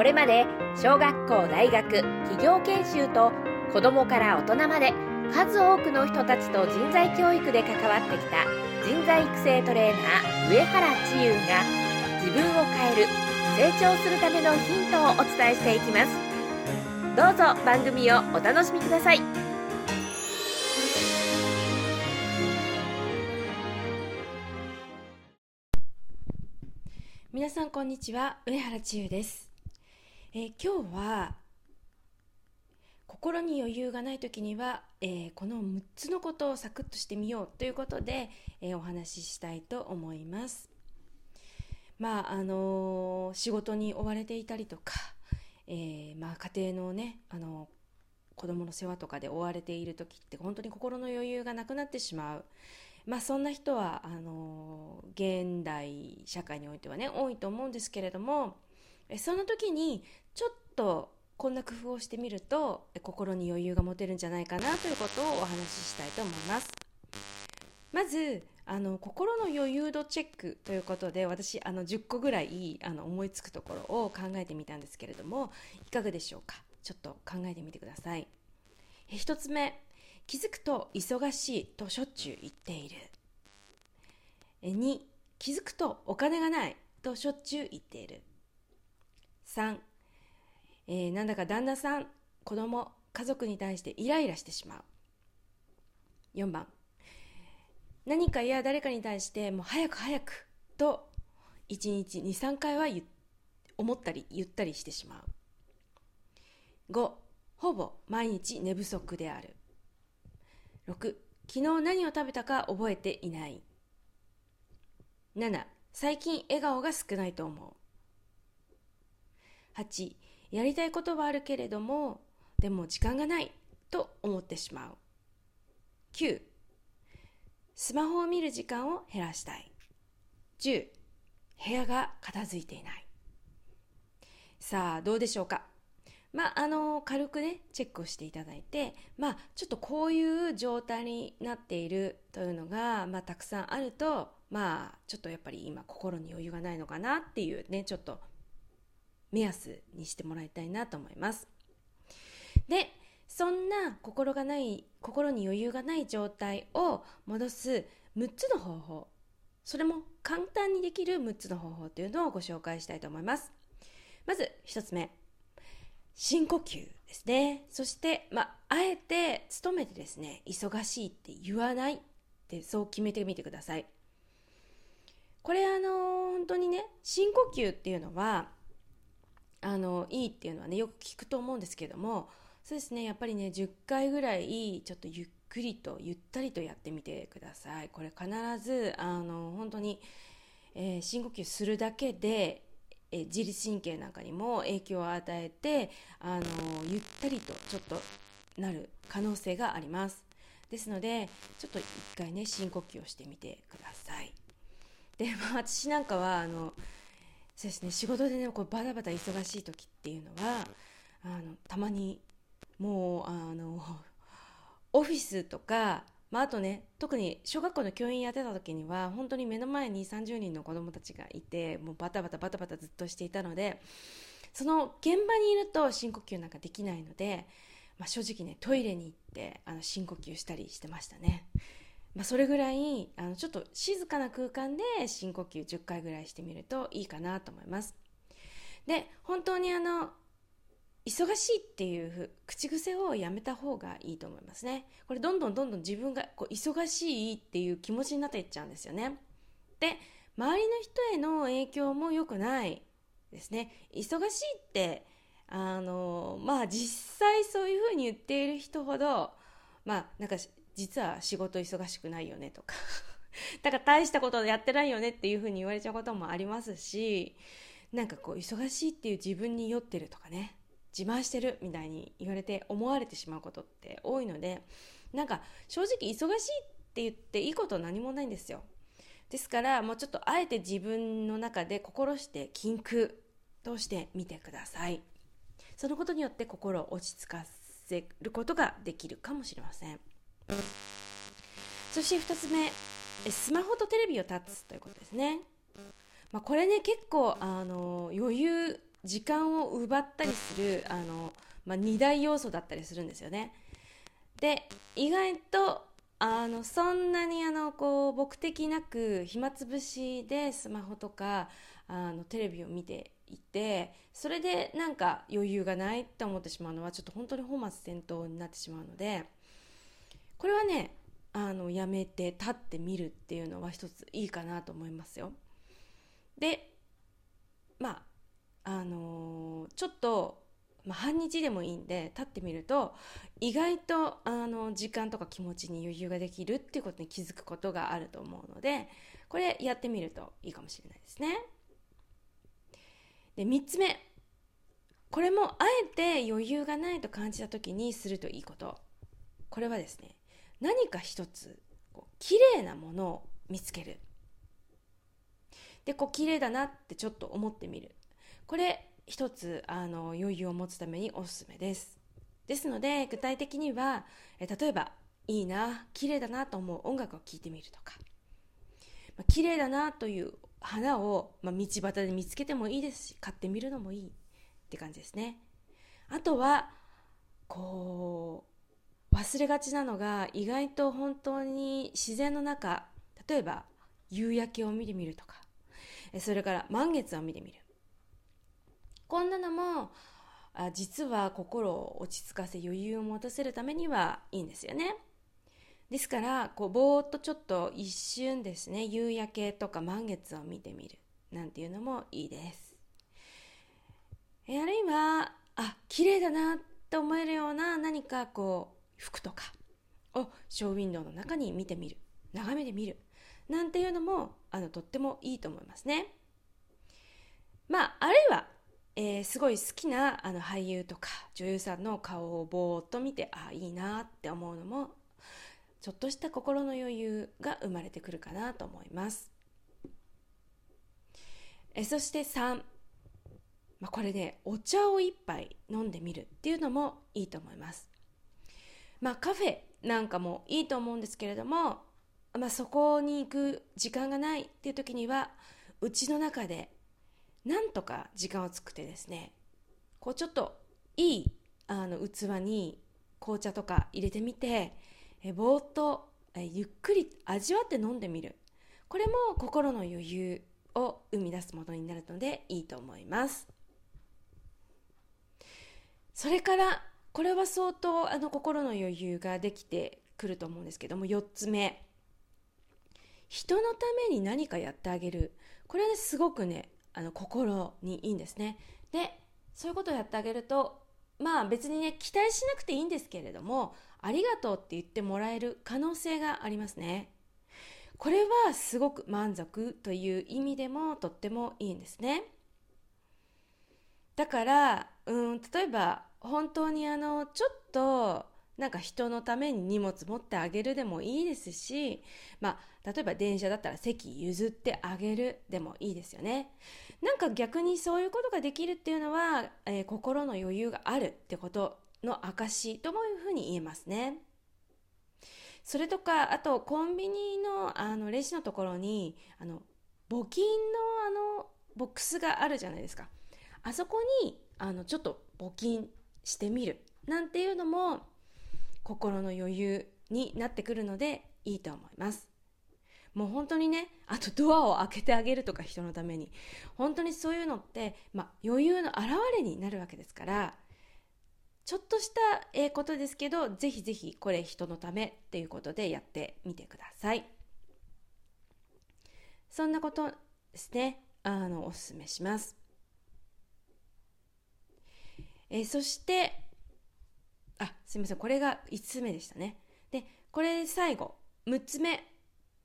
これまで小学校大学企業研修と子どもから大人まで数多くの人たちと人材教育で関わってきた人材育成トレーナー上原千優が自分を変える成長するためのヒントをお伝えしていきます。どうぞ番組をお楽しみください。皆さんこんにちは。上原千優です、えー今日は心に余裕がない時には、えーこの6つのことをサクッとしてみようということで、えーお話ししたいと思います。まああのー仕事に追われていたりとか、えまあ、家庭のね、あの子供の世話とかで追われている時って本当に心の余裕がなくなってしまう。まあそんな人はあの現代社会においてはね多いと思うんですけれどもえその時にちょっとこんな工夫をしてみると心に余裕が持てるんじゃないかなということをお話ししたいと思います。まずあの心の余裕度チェックということで私あの10個ぐらいあの思いつくところを考えてみたんですけれどもいかがでしょうか？ちょっと考えてみてください。え一つ目気づくと忙しいとしょっちゅう言っている。え2気づくとお金がないとしょっちゅう言っている。3、えーなんだか旦那さん子供家族に対してイライラしてしまう。4番。何かや誰かに対してもう早く早くと1日23回は思ったり言ったりしてしまう。5ほぼ毎日寝不足である。6昨日何を食べたか覚えていない。7最近笑顔が少ないと思う。8やりたいことはあるけれどもでも時間がないと思ってしまう。9スマホを見る時間を減らしたい。10部屋が片付いていない。さあどうでしょうか？まあ、あの軽くねチェックをしていただいて、まあ、ちょっとこういう状態になっているというのが、まあ、たくさんあると、まあ、ちょっとやっぱり今心に余裕がないのかなっていうねちょっと目安にしてもらいたいなと思います。でそんな心がない心に余裕がない状態を戻す6つの方法それも簡単にできる6つの方法というのをご紹介したいと思います。まず1つ目深呼吸ですね。そして、まあ、あえて努めてですね忙しいって言わないってそう決めてみてください。これあの本当にね深呼吸っていうのはあのいいっていうのはねよく聞くと思うんですけどもそうですねやっぱりね10回ぐらいちょっとゆっくりとゆったりとやってみてください。これ必ずあの本当に、えー深呼吸するだけでえー自律神経なんかにも影響を与えてあのゆったりとちょっとなる可能性があります。ですのでちょっと一回ね深呼吸をしてみてください。で、まあ、私なんかはあのそうですね。仕事でねこうバタバタ忙しい時っていうのはあのたまにもうあの オフィスとか、まあ、あとね特に小学校の教員やってた時には本当に目の前に30人の子供たちがいてもうバタバタバタバタずっとしていたのでその現場にいると深呼吸なんかできないので、まあ、正直ねトイレに行ってあの深呼吸したりしてましたね、まあ、それぐらいあのちょっと静かな空間で深呼吸10回ぐらいしてみるといいかなと思います。で本当にあの忙しいっていう口癖をやめた方がいいと思いますね。これどんどんどんどん自分がこう忙しいっていう気持ちになっていっちゃうんですよね。で周りの人への影響も良くないですね。忙しいってあのまあ実際そういうふうに言っている人ほどまあなんか実は仕事忙しくないよねとか。だから大したことやってないよねっていうふうに言われちゃうこともありますしなんかこう忙しいっていう自分に酔ってるとかね。自慢してるみたいに言われて思われてしまうことって多いのでなんか正直忙しいって言っていいこと何もないんですよ。ですからもうちょっとあえて自分の中で心して禁句としてみてください。そのことによって心を落ち着かせることができるかもしれません。そして2つ目スマホとテレビを断つということですね、まあ、これね結構あの余裕時間を奪ったりするあの、まあ、二大要素だったりするんですよね。で意外とあのそんなにあのこう目的なく暇つぶしでスマホとかあのテレビを見ていてそれでなんか余裕がないって思ってしまうのはちょっと本当に本末転倒になってしまうのでこれはねあのやめて立ってみるっていうのは一ついいかなと思いますよ。でまああのー、ちょっと、まあ、半日でもいいんで立ってみると意外とあの時間とか気持ちに余裕ができるっていうことに気づくことがあると思うのでこれやってみるといいかもしれないですね。で3つ目これもあえて余裕がないと感じた時にするといいことこれはですね何か一つこう綺麗なものを見つける。でこう綺麗だなってちょっと思ってみる。これ一つあの余裕を持つためにおすすめです。ですので具体的にはえ例えばいいな綺麗だなと思う音楽を聴いてみるとか、まあ、綺麗だなという花を、まあ、道端で見つけてもいいですし買ってみるのもいいって感じですね。あとはこう忘れがちなのが意外と本当に自然の中例えば夕焼けを見てみるとかそれから満月を見てみる。こんなのも実は心を落ち着かせ余裕を持たせるためにはいいんですよね。ですからこうぼーっとちょっと一瞬ですね夕焼けとか満月を見てみるなんていうのもいいです。あるいはあ綺麗だなって思えるような何かこう服とかをショーウィンドウの中に見てみる。眺めてみる。なんていうのもあのとってもいいと思いますね。まああるいはえー、すごい好きなあの俳優とか女優さんの顔をぼーっと見てあいいなって思うのもちょっとした心の余裕が生まれてくるかなと思います。えそして3、まあ、これでお茶を一杯飲んでみるっていうのもいいと思います。まあカフェなんかもいいと思うんですけれども、まあ、そこに行く時間がないっていう時にはうちの中でなんとか時間を作ってですねこうちょっといいあの器に紅茶とか入れてみてえぼーっとえゆっくり味わって飲んでみる。これも心の余裕を生み出すものになるのでいいと思います。それからこれは相当あの心の余裕ができてくると思うんですけども4つ目。人のために何かやってあげる。これはねすごくねあの心にいいんですね。でそういうことをやってあげるとまあ別にね期待しなくていいんですけれどもありがとうって言ってもらえる可能性がありますね。これはすごく満足という意味でもとってもいいんですね。だからうん例えば本当にあのちょっとなんか人のために荷物持ってあげるでもいいですし、まあ、例えば電車だったら席譲ってあげるでもいいですよね。なんか逆にそういうことができるっていうのは、えー、心の余裕があるってことの証ともいうふうに言えますね。それとか、あとコンビニのあのレジのところに、あの、募金のあの、ボックスがあるじゃないですか。あそこに、あの、ちょっと募金してみる。なんていうのも心の余裕になってくるのでいいと思います。もう本当にねあとドアを開けてあげるとか人のために。本当にそういうのって、まあ、余裕の表れになるわけですからちょっとしたええことですけどぜひぜひこれ人のためっていうことでやってみてください。そんなことですね。あのおすすめします。えそしてあすみませんこれが5つ目でしたね。でこれ最後6つ目。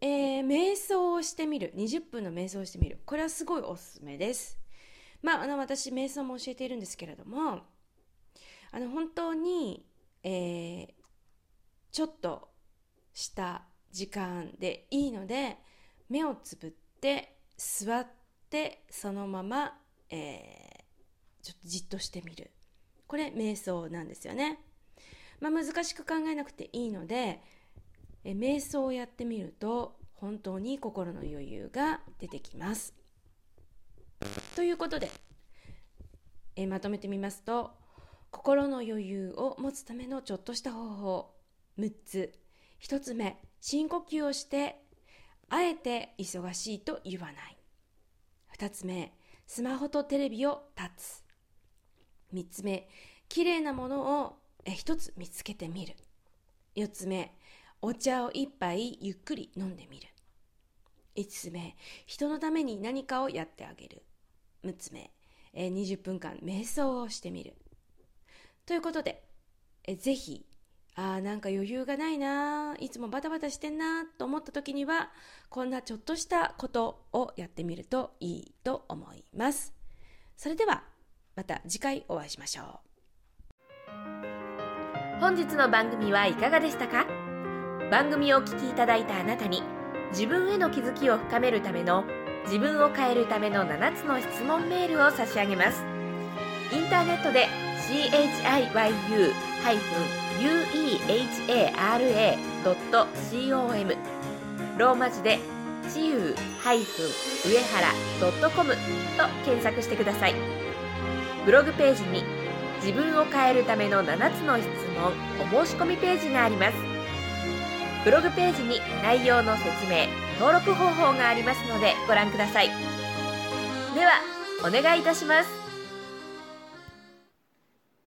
えー、瞑想をしてみる。20分の瞑想をしてみる。これはすごいおすすめです。まああの私瞑想も教えているんですけれどもあの本当に、えー、ちょっとした時間でいいので目をつぶって座ってそのまま、えー、ちょっとじっとしてみる。これ瞑想なんですよね。まあ、難しく考えなくていいのでえ瞑想をやってみると本当に心の余裕が出てきます。ということでえまとめてみますと心の余裕を持つためのちょっとした方法。6つ。1つ目深呼吸をしてあえて忙しいと言わない。2つ目スマホとテレビを断つ。3つ目綺麗なものを1つ見つけてみる。4つ目お茶を一杯ゆっくり飲んでみる。5つ目人のために何かをやってあげる。6つ目20分間瞑想をしてみる。ということでぜひあなんか余裕がないないつもバタバタしてんなと思った時にはこんなちょっとしたことをやってみるといいと思います。それではまた次回お会いしましょう。本日の番組はいかがでしたか？番組をお聞きいただいたあなたに自分への気づきを深めるための自分を変えるための7つの質問メールを差し上げます。インターネットで chiyu-uehara.com ローマ字でちゆう上原 .com と検索してください。ブログページに自分を変えるための7つの質問お申し込みページがあります。ブログページに内容の説明登録方法がありますのでご覧ください。ではお願いいたします。